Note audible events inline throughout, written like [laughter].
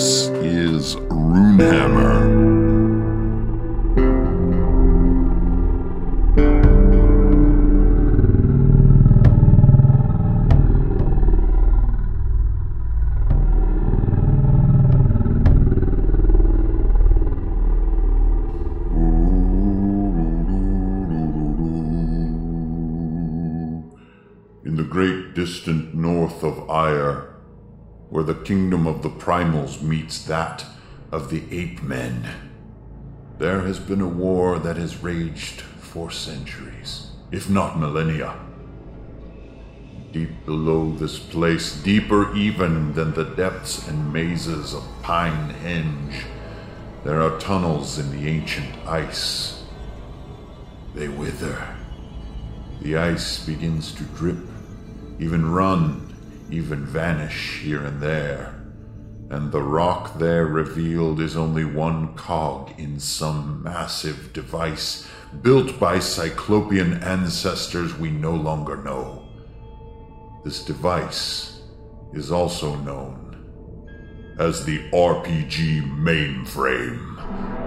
Jesus. Primals meets that of the ape men, there has been a war that has raged for centuries, if not millennia. Deep below this place, deeper even than the depths and mazes of Pine Henge, there are tunnels in the ancient ice. They wither. The ice begins to drip, even run, even vanish here and there. And the rock there revealed is only one cog in some massive device built by cyclopean ancestors we no longer know. This device is also known as the RPG mainframe.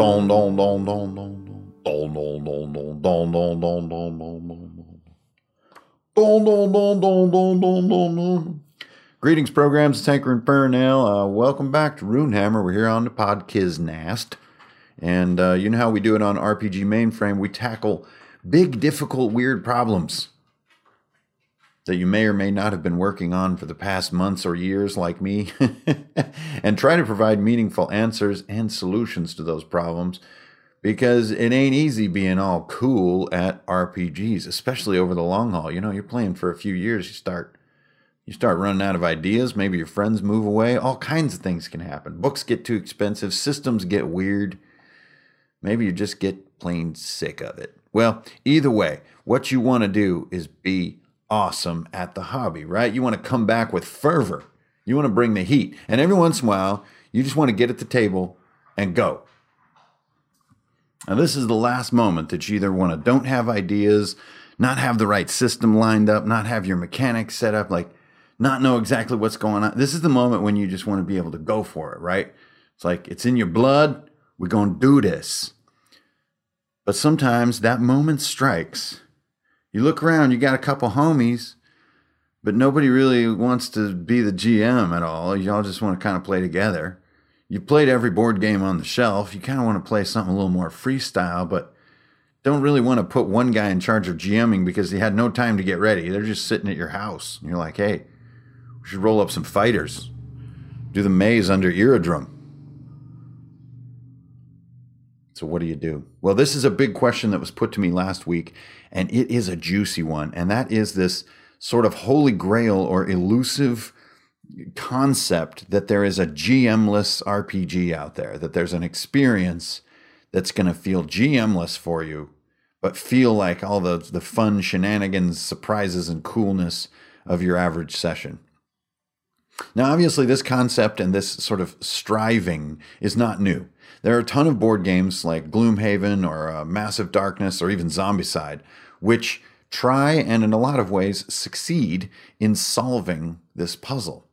Don don don don don don don don don don don don don don don don Don, don, don, don. Greetings, programs. Hankerin Ferinale. Uh, welcome back to Runehammer. We're here on the Podkiznast. And uh, you know how we do it on RPG Mainframe. We tackle big, difficult, weird problems that you may or may not have been working on for the past months or years, like me, [laughs] and try to provide meaningful answers and solutions to those problems because it ain't easy being all cool at RPGs, especially over the long haul. You know, you're playing for a few years, you start you start running out of ideas, maybe your friends move away, all kinds of things can happen. Books get too expensive, systems get weird. Maybe you just get plain sick of it. Well, either way, what you want to do is be awesome at the hobby, right? You want to come back with fervor. You want to bring the heat. And every once in a while, you just want to get at the table and go. Now, this is the last moment that you either want to don't have ideas, not have the right system lined up, not have your mechanics set up, like not know exactly what's going on. This is the moment when you just want to be able to go for it, right? It's like it's in your blood. We're going to do this. But sometimes that moment strikes. You look around, you got a couple homies, but nobody really wants to be the GM at all. Y'all just want to kind of play together. You played every board game on the shelf. You kind of want to play something a little more freestyle, but don't really want to put one guy in charge of GMing because he had no time to get ready. They're just sitting at your house. And you're like, hey, we should roll up some fighters, do the maze under Iridrum. So, what do you do? Well, this is a big question that was put to me last week, and it is a juicy one. And that is this sort of holy grail or elusive concept that there is a GM-less RPG out there, that there's an experience that's going to feel GM-less for you, but feel like all the, the fun shenanigans, surprises, and coolness of your average session. Now, obviously, this concept and this sort of striving is not new. There are a ton of board games like Gloomhaven or uh, Massive Darkness or even Zombicide, which try and, in a lot of ways, succeed in solving this puzzle.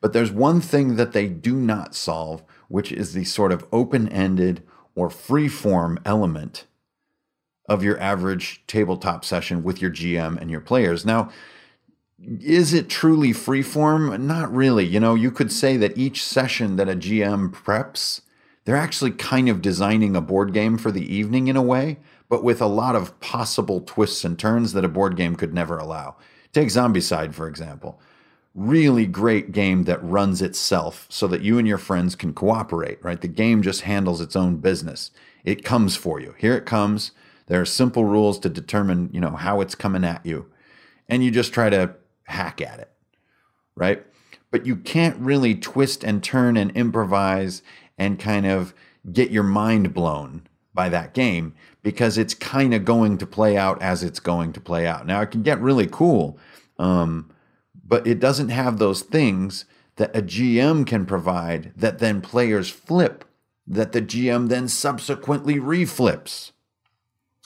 But there's one thing that they do not solve, which is the sort of open ended or free form element of your average tabletop session with your GM and your players. Now, is it truly freeform? Not really. You know, you could say that each session that a GM preps, they're actually kind of designing a board game for the evening in a way, but with a lot of possible twists and turns that a board game could never allow. Take Zombicide, for example. Really great game that runs itself so that you and your friends can cooperate, right? The game just handles its own business. It comes for you. Here it comes. There are simple rules to determine, you know, how it's coming at you. And you just try to hack at it. right? But you can't really twist and turn and improvise and kind of get your mind blown by that game because it's kind of going to play out as it's going to play out. Now, it can get really cool, um, but it doesn't have those things that a GM can provide that then players flip, that the GM then subsequently reflips.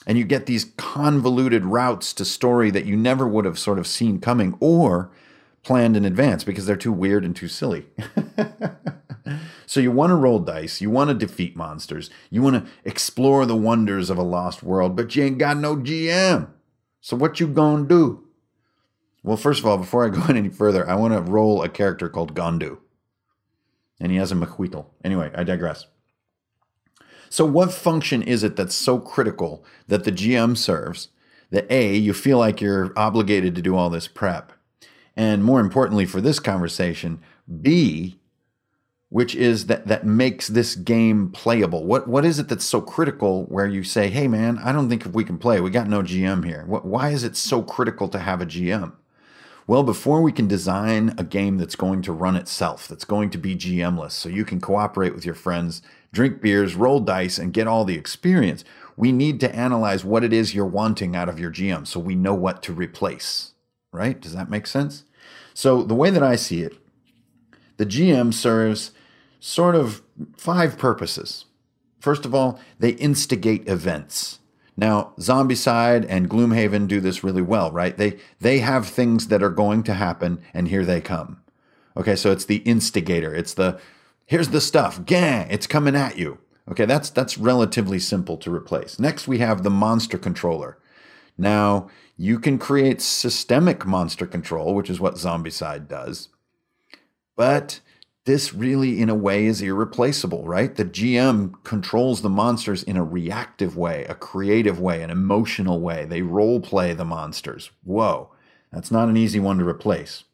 And you get these convoluted routes to story that you never would have sort of seen coming or planned in advance because they're too weird and too silly. [laughs] so you want to roll dice, you want to defeat monsters, you want to explore the wonders of a lost world, but you ain't got no GM. So what you gonna do? Well, first of all, before I go [laughs] any further, I want to roll a character called Gondu. And he has a macuahuitl. Anyway, I digress. So, what function is it that's so critical that the GM serves that A, you feel like you're obligated to do all this prep? And more importantly for this conversation, B, which is that that makes this game playable. What what is it that's so critical where you say, "Hey man, I don't think if we can play, we got no GM here." What, why is it so critical to have a GM? Well, before we can design a game that's going to run itself, that's going to be GMless, so you can cooperate with your friends, drink beers, roll dice, and get all the experience, we need to analyze what it is you're wanting out of your GM so we know what to replace. Right? Does that make sense? So, the way that I see it, the GM serves sort of five purposes. First of all, they instigate events. Now, Zombicide and Gloomhaven do this really well, right? They they have things that are going to happen and here they come. Okay, so it's the instigator. It's the here's the stuff. Gang, it's coming at you. Okay, that's that's relatively simple to replace. Next we have the monster controller. Now, you can create systemic monster control, which is what Zombicide does. But this really, in a way, is irreplaceable, right? The GM controls the monsters in a reactive way, a creative way, an emotional way. They role play the monsters. Whoa, that's not an easy one to replace.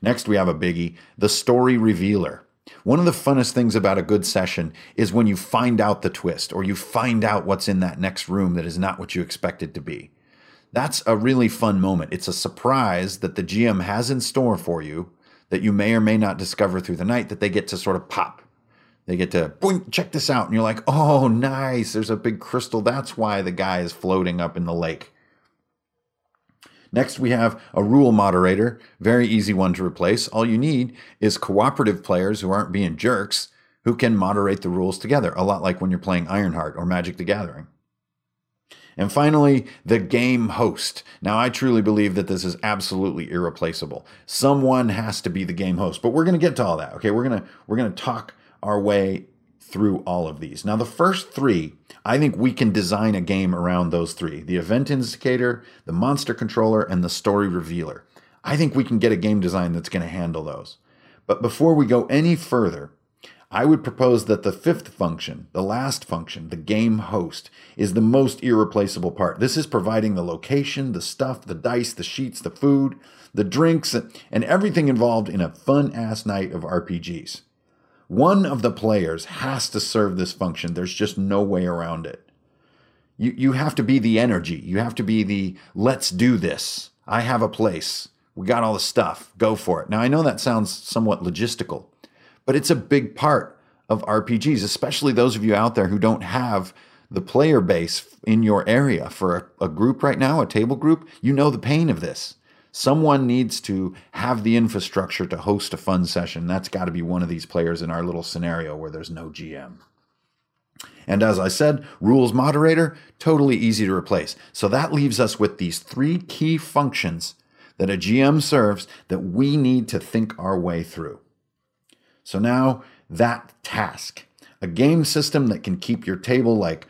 Next, we have a biggie the story revealer. One of the funnest things about a good session is when you find out the twist or you find out what's in that next room that is not what you expected to be. That's a really fun moment. It's a surprise that the GM has in store for you that you may or may not discover through the night that they get to sort of pop. They get to boink, check this out. And you're like, oh, nice. There's a big crystal. That's why the guy is floating up in the lake. Next, we have a rule moderator. Very easy one to replace. All you need is cooperative players who aren't being jerks who can moderate the rules together, a lot like when you're playing Ironheart or Magic the Gathering. And finally, the game host. Now, I truly believe that this is absolutely irreplaceable. Someone has to be the game host, but we're going to get to all that. Okay, we're going to we're going to talk our way through all of these. Now, the first three, I think we can design a game around those three: the event indicator, the monster controller, and the story revealer. I think we can get a game design that's going to handle those. But before we go any further, I would propose that the fifth function, the last function, the game host, is the most irreplaceable part. This is providing the location, the stuff, the dice, the sheets, the food, the drinks, and everything involved in a fun ass night of RPGs. One of the players has to serve this function. There's just no way around it. You, you have to be the energy. You have to be the let's do this. I have a place. We got all the stuff. Go for it. Now, I know that sounds somewhat logistical but it's a big part of RPGs, especially those of you out there who don't have the player base in your area for a, a, group right now, a table group. You know the pain of this. Someone needs to have the infrastructure to host a fun session. That's got to be one of these players in our little scenario where there's no GM. And as I said, rules moderator, totally easy to replace. So that leaves us with these three key functions that a GM serves that we need to think our way through. So now that task, a game system that can keep your table like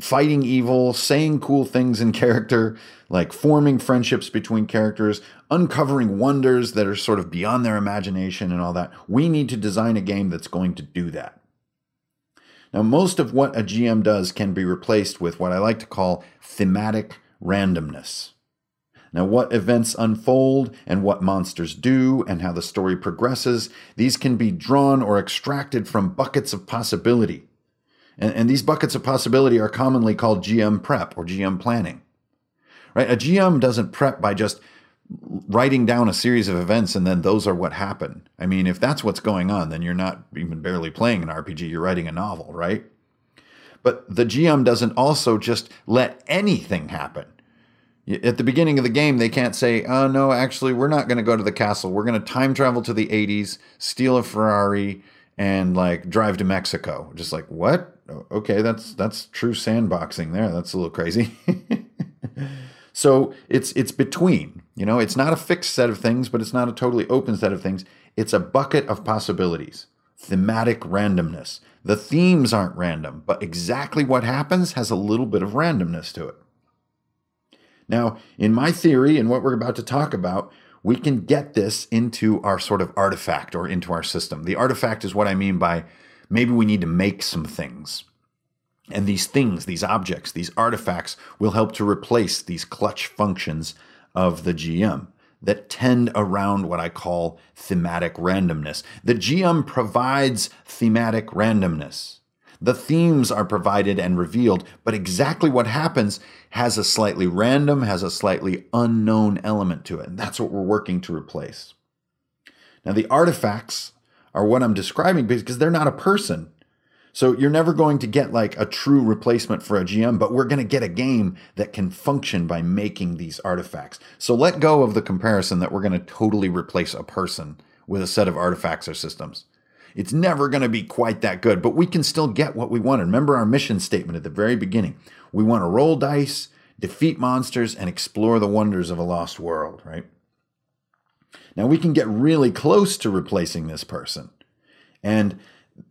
fighting evil, saying cool things in character, like forming friendships between characters, uncovering wonders that are sort of beyond their imagination and all that. We need to design a game that's going to do that. Now, most of what a GM does can be replaced with what I like to call thematic randomness. Now, what events unfold and what monsters do and how the story progresses, these can be drawn or extracted from buckets of possibility. And, and, these buckets of possibility are commonly called GM prep or GM planning. Right? A GM doesn't prep by just writing down a series of events and then those are what happen. I mean, if that's what's going on, then you're not even barely playing an RPG, you're writing a novel, right? But the GM doesn't also just let anything happen. At the beginning of the game, they can't say, oh, no, actually, we're not going to go to the castle. We're going to time travel to the 80s, steal a Ferrari, and like drive to Mexico. Just like, what? Okay, that's that's true sandboxing there. That's a little crazy. [laughs] so it's it's between. You know, it's not a fixed set of things, but it's not a totally open set of things. It's a bucket of possibilities. Thematic randomness. The themes aren't random, but exactly what happens has a little bit of randomness to it. Now, in my theory and what we're about to talk about, we can get this into our sort of artifact or into our system. The artifact is what I mean by maybe we need to make some things. And these things, these objects, these artifacts will help to replace these clutch functions of the GM that tend around what I call thematic randomness. The GM provides thematic randomness. The themes are provided and revealed, but exactly what happens has a slightly random, has a slightly unknown element to it. And that's what we're working to replace. Now, the artifacts are what I'm describing because they're not a person. So you're never going to get like a true replacement for a GM, but we're going to get a game that can function by making these artifacts. So let go of the comparison that we're going to totally replace a person with a set of artifacts or systems. It's never going to be quite that good, but we can still get what we want. Remember our mission statement at the very beginning. We want to roll dice, defeat monsters, and explore the wonders of a lost world, right? Now we can get really close to replacing this person. And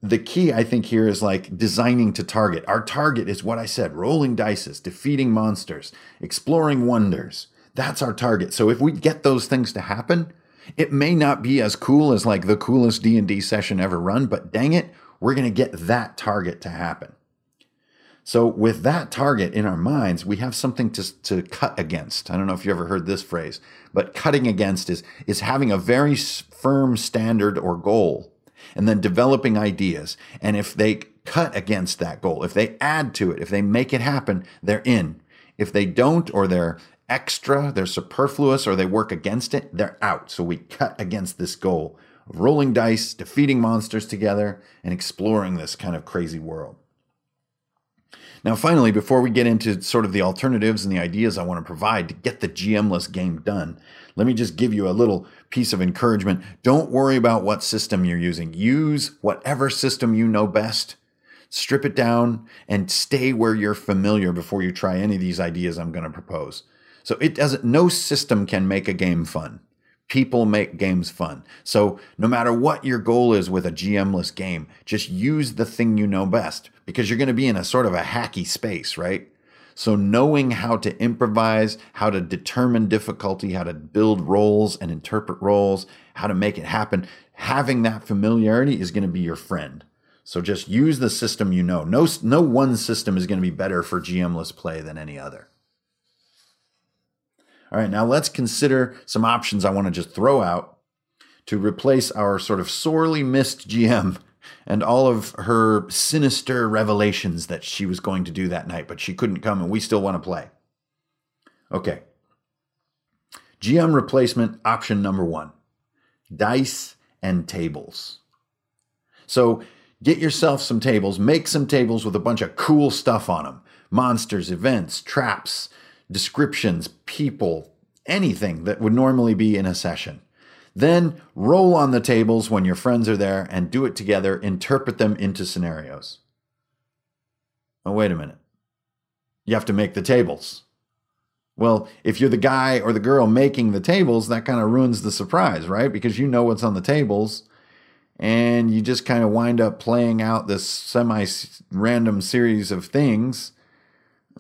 the key, I think, here is like designing to target. Our target is what I said rolling dices, defeating monsters, exploring wonders. That's our target. So if we get those things to happen, it may not be as cool as like the coolest D&D session ever run, but dang it, we're going to get that target to happen. So with that target in our minds, we have something to, to cut against. I don't know if you ever heard this phrase, but cutting against is, is having a very firm standard or goal and then developing ideas. And if they cut against that goal, if they add to it, if they make it happen, they're in. If they don't, or they're extra, they're superfluous, or they work against it, they're out. So we cut against this goal of rolling dice, defeating monsters together, and exploring this kind of crazy world. Now, finally, before we get into sort of the alternatives and the ideas I want to provide to get the GMless game done, let me just give you a little piece of encouragement. Don't worry about what system you're using. Use whatever system you know best. Strip it down and stay where you're familiar before you try any of these ideas I'm going to propose. So it doesn't, no system can make a game fun. People make games fun. So no matter what your goal is with a GMless game, just use the thing you know best because you're going to be in a sort of a hacky space, right? So knowing how to improvise, how to determine difficulty, how to build rolls and interpret rolls, how to make it happen, having that familiarity is going to be your friend. So just use the system you know. No, no one system is going to be better for GMless play than any other. All right, now let's consider some options I want to just throw out to replace our sort of sorely missed GM and all of her sinister revelations that she was going to do that night, but she couldn't come and we still want to play. Okay. GM replacement option number one dice and tables. So get yourself some tables, make some tables with a bunch of cool stuff on them monsters, events, traps, descriptions, people, anything that would normally be in a session. Then roll on the tables when your friends are there and do it together, interpret them into scenarios. Oh, wait a minute. You have to make the tables. Well, if you're the guy or the girl making the tables, that kind of ruins the surprise, right? Because you know what's on the tables and you just kind of wind up playing out this semi random series of things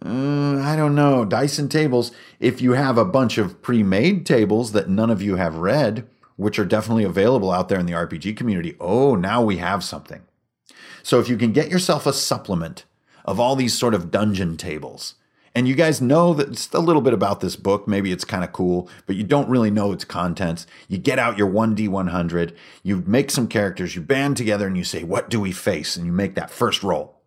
uh, I don't know. Dyson tables, if you have a bunch of pre made tables that none of you have read, which are definitely available out there in the RPG community, oh, now we have something. So if you can get yourself a supplement of all these sort of dungeon tables, and you guys know that a little bit about this book. Maybe it's kind of cool, but you don't really know its contents. You get out your 1D100, you make some characters, you band together, and you say, What do we face? And you make that first roll.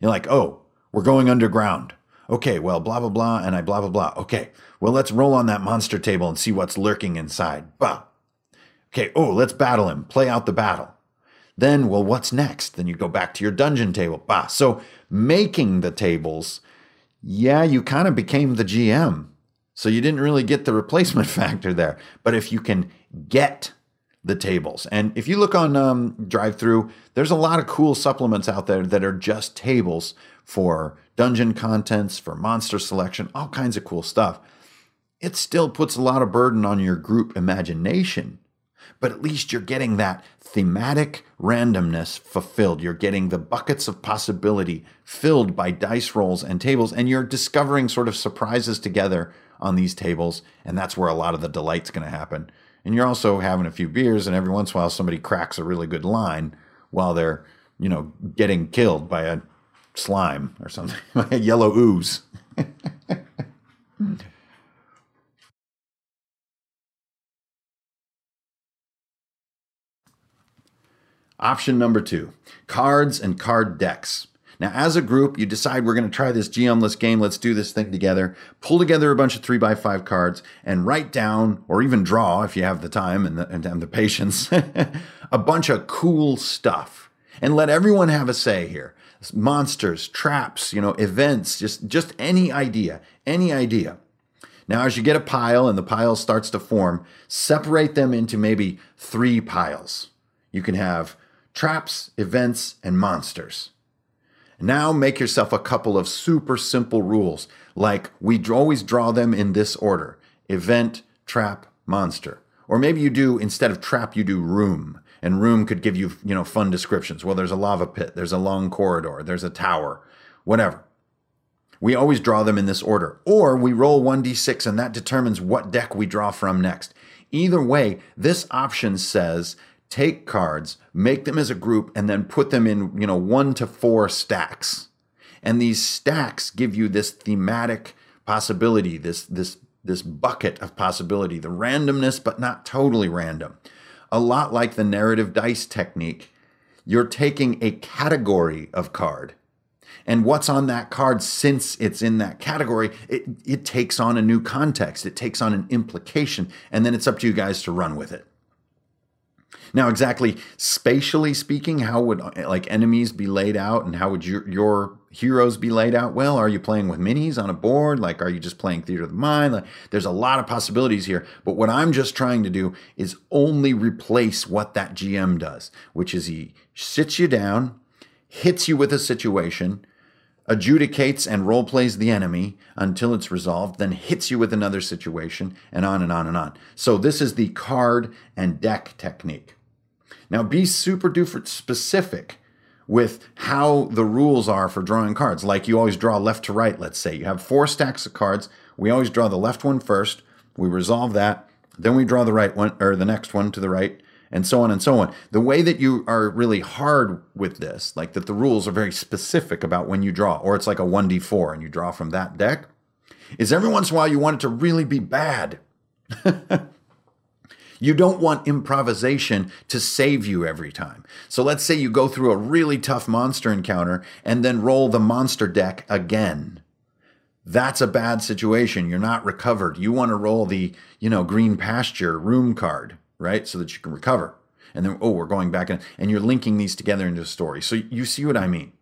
You're like, Oh, we're going underground. Okay, well, blah, blah, blah, and I blah, blah, blah. Okay, well, let's roll on that monster table and see what's lurking inside. Bah. Okay, oh, let's battle him, play out the battle. Then, well, what's next? Then you go back to your dungeon table. Bah. So making the tables, yeah, you kind of became the GM. So you didn't really get the replacement [laughs] factor there. But if you can get the tables, and if you look on um, Through, there's a lot of cool supplements out there that are just tables for dungeon contents, for monster selection, all kinds of cool stuff. It still puts a lot of burden on your group imagination but at least you're getting that thematic randomness fulfilled. You're getting the buckets of possibility filled by dice rolls and tables, and you're discovering sort of surprises together on these tables, and that's where a lot of the delight's going to happen. And you're also having a few beers, and every once in a while somebody cracks a really good line while they're, you know, getting killed by a slime or something, [laughs] a yellow ooze. [laughs] Option number two cards and card decks. Now, as a group, you decide we're going to try this GMless game. Let's do this thing together. Pull together a bunch of three by five cards and write down, or even draw if you have the time and the, and, and the patience, [laughs] a bunch of cool stuff. And let everyone have a say here. Monsters, traps, you know, events, just, just any idea, any idea. Now, as you get a pile and the pile starts to form, separate them into maybe three piles. You can have traps, events, and monsters. Now make yourself a couple of super simple rules, like we always draw them in this order event, trap, monster. Or maybe you do, instead of trap, you do room. And room could give you, you know, fun descriptions. Well, there's a lava pit, there's a long corridor, there's a tower, whatever. We always draw them in this order. Or we roll 1d6 and that determines what deck we draw from next. Either way, this option says take cards, make them as a group, and then put them in, you know, one to four stacks. And these stacks give you this thematic possibility, this this this bucket of possibility, the randomness, but not totally random. A lot like the narrative dice technique, you're taking a category of card. And what's on that card, since it's in that category, it, it takes on a new context. It takes on an implication. And then it's up to you guys to run with it. Now, exactly spatially speaking, how would like enemies be laid out and how would your, your heroes be laid out? Well, are you playing with minis on a board? Like, are you just playing theater of the mind? Like, there's a lot of possibilities here. But what I'm just trying to do is only replace what that GM does, which is he sits you down, hits you with a situation, adjudicates and role plays the enemy until it's resolved, then hits you with another situation, and on and on and on. So, this is the card and deck technique. Now, be super duper specific with how the rules are for drawing cards. Like you always draw left to right, let's say. You have four stacks of cards. We always draw the left one first. We resolve that. Then we draw the right one or the next one to the right, and so on and so on. The way that you are really hard with this, like that the rules are very specific about when you draw, or it's like a 1d4 and you draw from that deck, is every once in a while you want it to really be bad. [laughs] You don't want improvisation to save you every time. So let's say you go through a really tough monster encounter and then roll the monster deck again. That's a bad situation. You're not recovered. You want to roll the, you know, green pasture room card, right? So that you can recover. And then, oh, we're going back in, and you're linking these together into a story. So you see what I mean.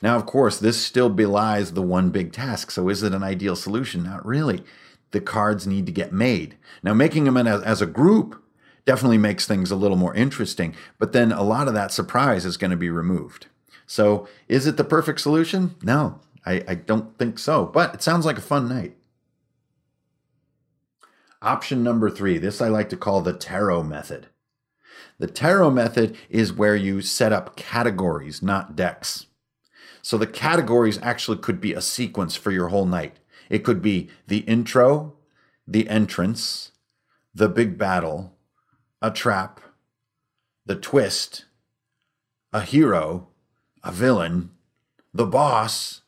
Now, of course, this still belies the one big task. So is it an ideal solution? Not really the cards need to get made. Now, making them as, as a group definitely makes things a little more interesting, but then a lot of that surprise is going to be removed. So, is it the perfect solution? No, I, I don't think so, but it sounds like a fun night. Option number three this I like to call the tarot method. The tarot method is where you set up categories, not decks. So the categories actually could be a sequence for your whole night. It could be the intro, the entrance, the big battle, a trap, the twist, a hero, a villain, the boss,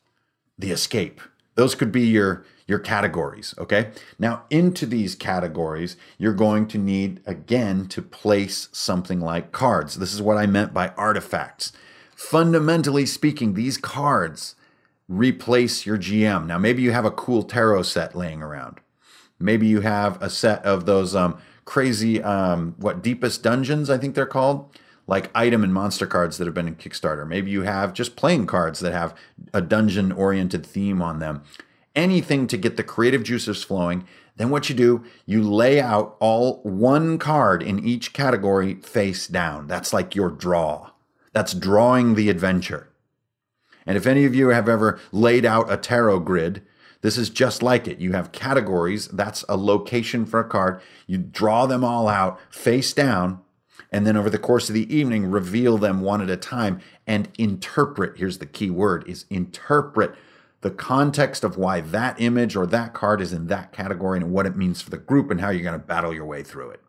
the escape. Those could be your your categories, okay? Now, into these categories, you're going to need again to place something like cards. This is what I meant by artifacts. Fundamentally speaking, these cards replace your GM. Now, maybe you have a cool tarot set laying around. Maybe you have a set of those um, crazy, um, what, Deepest Dungeons, I think they're called, like item and monster cards that have been in Kickstarter. Maybe you have just playing cards that have a dungeon oriented theme on them. Anything to get the creative juices flowing. Then what you do, you lay out all one card in each category face down. That's like your draw. That's drawing the adventure. And if any of you have ever laid out a tarot grid, this is just like it. You have categories, that's a location for a card. You draw them all out face down, and then over the course of the evening, reveal them one at a time and interpret. Here's the key word is interpret the context of why that image or that card is in that category and what it means for the group and how you're going to battle your way through it.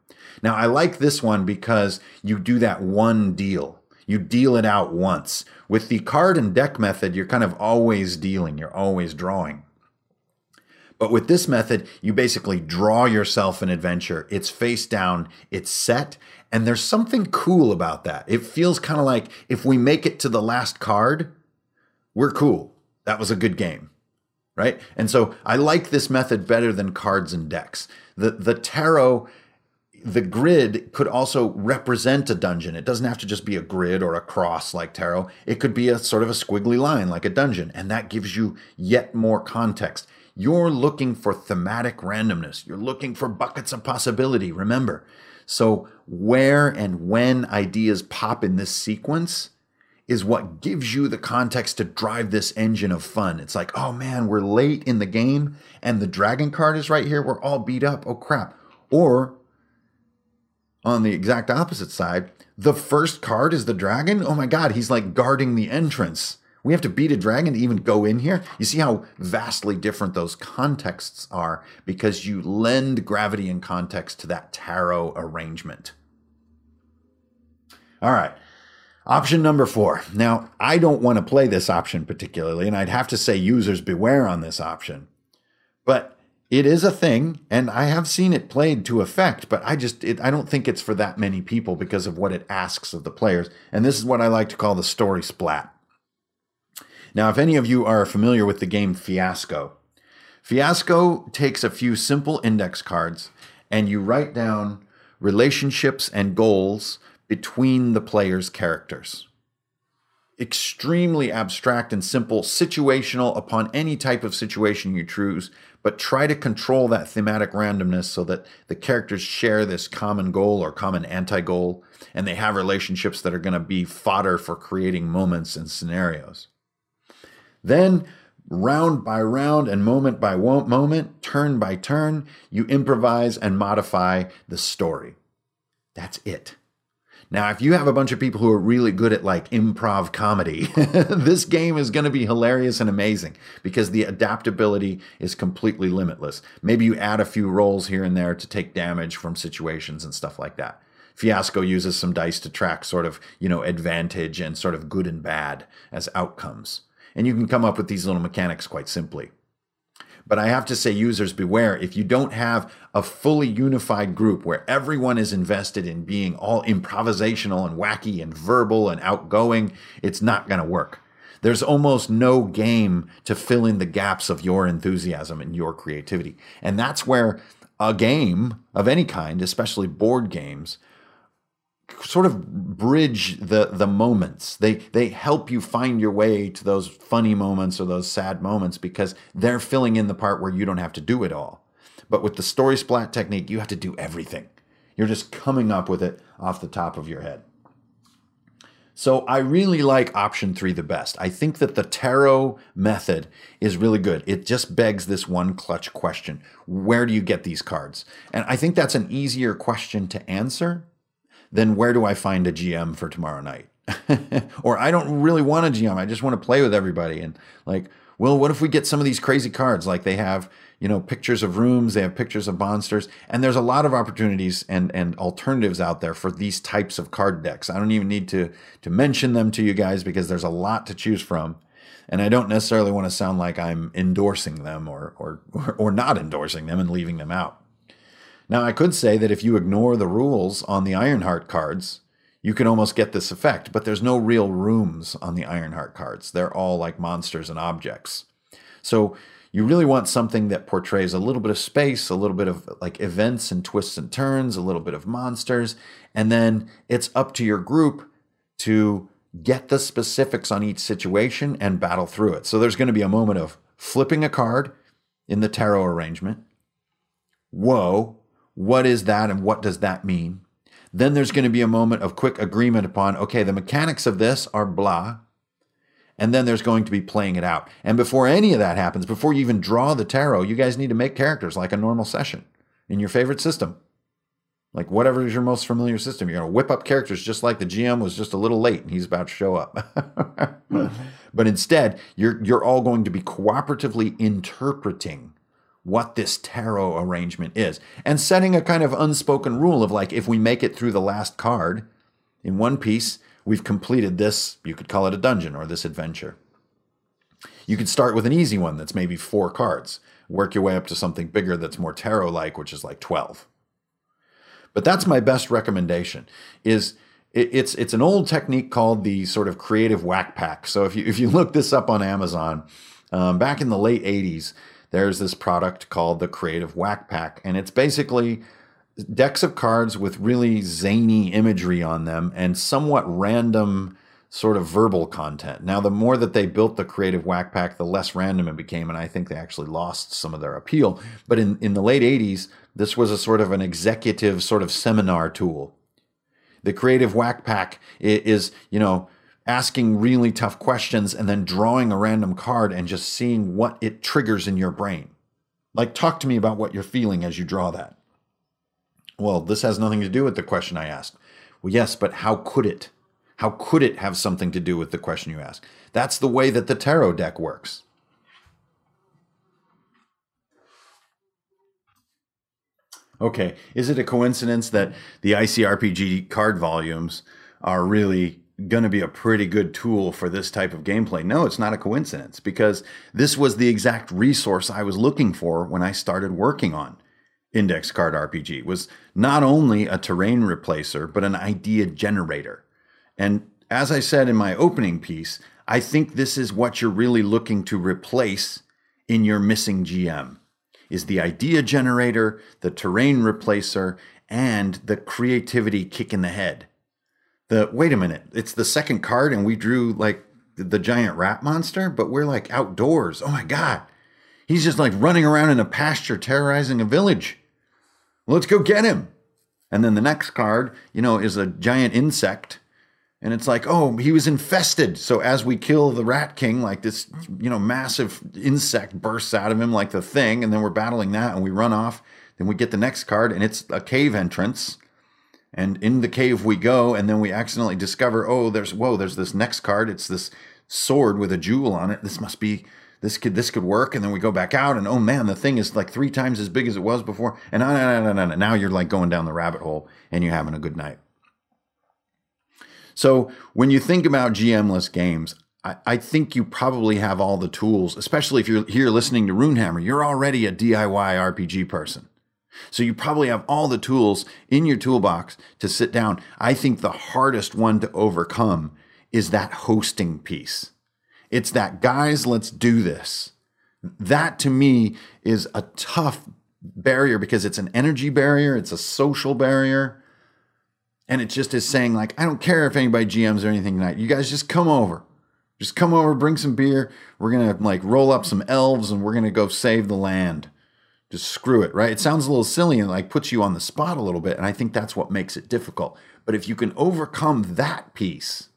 Now, I like this one because you do that one deal. You deal it out once. With the card and deck method, you're kind of always dealing, you're always drawing. But with this method, you basically draw yourself an adventure. It's face down, it's set, and there's something cool about that. It feels kind of like if we make it to the last card, we're cool. That was a good game. Right? And so I like this method better than cards and decks. The the tarot the grid could also represent a dungeon. It doesn't have to just be a grid or a cross like tarot. It could be a sort of a squiggly line like a dungeon, and that gives you yet more context. You're looking for thematic randomness. You're looking for buckets of possibility, remember. So, where and when ideas pop in this sequence is what gives you the context to drive this engine of fun. It's like, oh man, we're late in the game and the dragon card is right here. We're all beat up. Oh crap. Or on the exact opposite side, the first card is the dragon. Oh my God, he's like guarding the entrance. We have to beat a dragon to even go in here. You see how vastly different those contexts are because you lend gravity and context to that tarot arrangement. All right. Option number four. Now, I don't want to play this option particularly, and I'd have to say users beware on this option. But it is a thing and i have seen it played to effect but i just it, i don't think it's for that many people because of what it asks of the players and this is what i like to call the story splat now if any of you are familiar with the game fiasco fiasco takes a few simple index cards and you write down relationships and goals between the players characters extremely abstract and simple, situational upon any type of situation you choose, but try to control that thematic randomness so that the characters share this common goal or common anti goal, and they have relationships that are going to be fodder for creating moments and scenarios. Then, round by round and moment by moment, turn by turn, you improvise and modify the story. That's it. Now, if you have a bunch of people who are really good at like improv comedy, [laughs] this game is going to be hilarious and amazing because the adaptability is completely limitless. Maybe you add a few rolls here and there to take damage from situations and stuff like that. Fiasco uses some dice to track sort of, you know, advantage and sort of good and bad as outcomes. And you can come up with these little mechanics quite simply. But I have to say, users beware. If you don't have a fully unified group where everyone is invested in being all improvisational and wacky and verbal and outgoing, it's not going to work. There's almost no game to fill in the gaps of your enthusiasm and your creativity. And that's where a game of any kind, especially board games, sort of bridge the the moments. They they help you find your way to those funny moments or those sad moments because they're filling in the part where you don't have to do it all. But with the story splat technique, you have to do everything. You're just coming up with it off the top of your head. So I really like option three the best. I think that the tarot method is really good. It just begs this one clutch question Where do you get these cards? And I think that's an easier question to answer then where do I find a GM for tomorrow night? [laughs] or I don't really want a GM. I just want to play with everybody. And like, well, what if we get some of these crazy cards? Like they have, you know, pictures of rooms, they have pictures of monsters, and there's a lot of opportunities and and alternatives out there for these types of card decks. I don't even need to to mention them to you guys because there's a lot to choose from. And I don't necessarily want to sound like I'm endorsing them or or [laughs] or not endorsing them and leaving them out. Now, I could say that if you ignore the rules on the Ironheart cards, you can almost get this effect, but there's no real rooms on the Ironheart cards. They're all like monsters and objects. So you really want something that portrays a little bit of space, a little bit of like events and twists and turns, a little bit of monsters, and then it's up to your group to get the specifics on each situation and battle through it. So there's going to be a moment of flipping a card in the tarot arrangement. Whoa, what is that and what does that mean? Then there's going to be a moment of quick agreement upon, okay, the mechanics of this are blah. And then there's going to be playing it out. And before any of that happens, before you even draw the tarot, you guys need to make characters like a normal session in your favorite system. Like whatever is your most familiar system, you're going to whip up characters just like the GM was just a little late and he's about to show up. [laughs] Mm-hmm. but instead, you're you're all going to be cooperatively interpreting what this tarot arrangement is. And setting a kind of unspoken rule of like if we make it through the last card in one piece we've completed this you could call it a dungeon or this adventure. You could start with an easy one that's maybe four cards. Work your way up to something bigger that's more tarot like which is like 12 but that's my best recommendation is it's it's an old technique called the sort of creative whack pack. So if you if you look this up on amazon um, back in the late 80s there's this product called the Creative Whack Pack, and it's basically decks of cards with really zany imagery on them and somewhat random sort of verbal content. Now, the more that they built the Creative Whack Pack, the less random it became, and I think they actually lost some of their appeal. But in, in the late 80s, this was a sort of an executive sort of seminar tool. The Creative Whack Pack is, you know, asking really tough questions and then drawing a random card and just seeing what it triggers in your brain. Like, talk to me about what you're feeling as you draw that. Well, this has nothing to do with the question I asked. Well, yes, but how could it? How could it have something to do with the question you ask? That's the way that the tarot deck works. Okay, is it a coincidence that the ICRPG card volumes are really going to be a pretty good tool for this type of gameplay. No, it's not a coincidence because this was the exact resource I was looking for when I started working on Index Card RPG. It was not only a terrain replacer, but an idea generator. And as I said in my opening piece, I think this is what you're really looking to replace in your missing GM is the idea generator, the terrain replacer, and the creativity kick in the head the wait a minute, it's the second card and we drew like the giant rat monster, but we're like outdoors. Oh my god. He's just like running around in a pasture terrorizing a village. Let's go get him. And then the next card, you know, is a giant insect. And it's like, oh, he was infested. So as we kill the Rat King, like this, you know, massive insect bursts out of him like the thing. And then we're battling that and we run off. Then we get the next card and it's a cave entrance. And in the cave we go, and then we accidentally discover, oh, there's whoa, there's this next card. It's this sword with a jewel on it. This must be this could this could work. And then we go back out, and oh man, the thing is like three times as big as it was before. And no, no, no, no, no. now you're like going down the rabbit hole, and you're having a good night. So when you think about GMless games, I think you probably have all the tools, especially if you're here listening to Runehammer. You're already a DIY RPG person. So you probably have all the tools in your toolbox to sit down. I think the hardest one to overcome is that hosting piece. It's that, guys, let's do this. That to me is a tough barrier because it's an energy barrier, it's a social barrier. And it just is saying, like, I don't care if anybody GMs or anything tonight. You guys just come over. Just come over, bring some beer. We're going to like roll up some elves and we're going to go save the land screw it, right? It sounds a little silly and like puts you on the spot a little bit. And I think that's what makes it difficult. But if you can overcome that piece,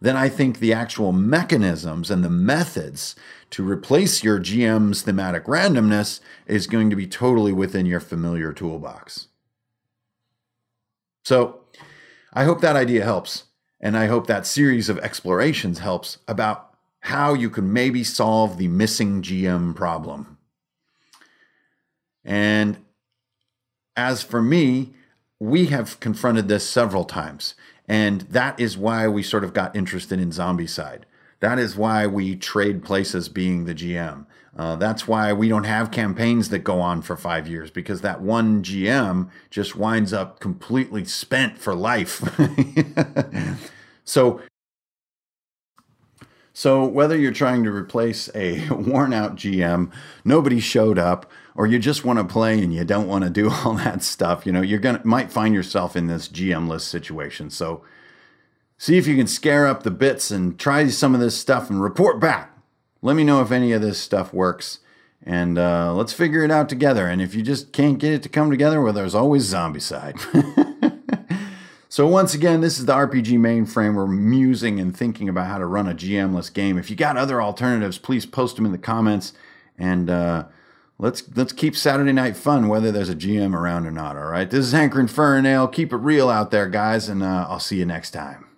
then I think the actual mechanisms and the methods to replace your GM's thematic randomness is going to be totally within your familiar toolbox. So I hope that idea helps. And I hope that series of explorations helps about how you can maybe solve the missing GM problem. And as for me, we have confronted this several times. And that is why we sort of got interested in Zombicide. That is why we trade places being the GM. Uh, that's why we don't have campaigns that go on for five years because that one GM just winds up completely spent for life. [laughs] so, so whether you're trying to replace a [laughs] worn out GM, nobody showed up, or you just want to play and you don't want to do [laughs] all that stuff, you know, you're gonna might find yourself in this GMless situation. So see if you can scare up the bits and try some of this stuff and report back. Let me know if any of this stuff works. And uh, let's figure it out together. And if you just can't get it to come together, well, there's always Zombicide. [laughs] so, once again, this is the RPG mainframe. We're musing and thinking about how to run a GMless game. If you got other alternatives, please post them in the comments. And uh, let's let's keep Saturday night fun, whether there's a GM around or not. All right. This is Hankerin Ferinale. Keep it real out there, guys. And uh, I'll see you next time.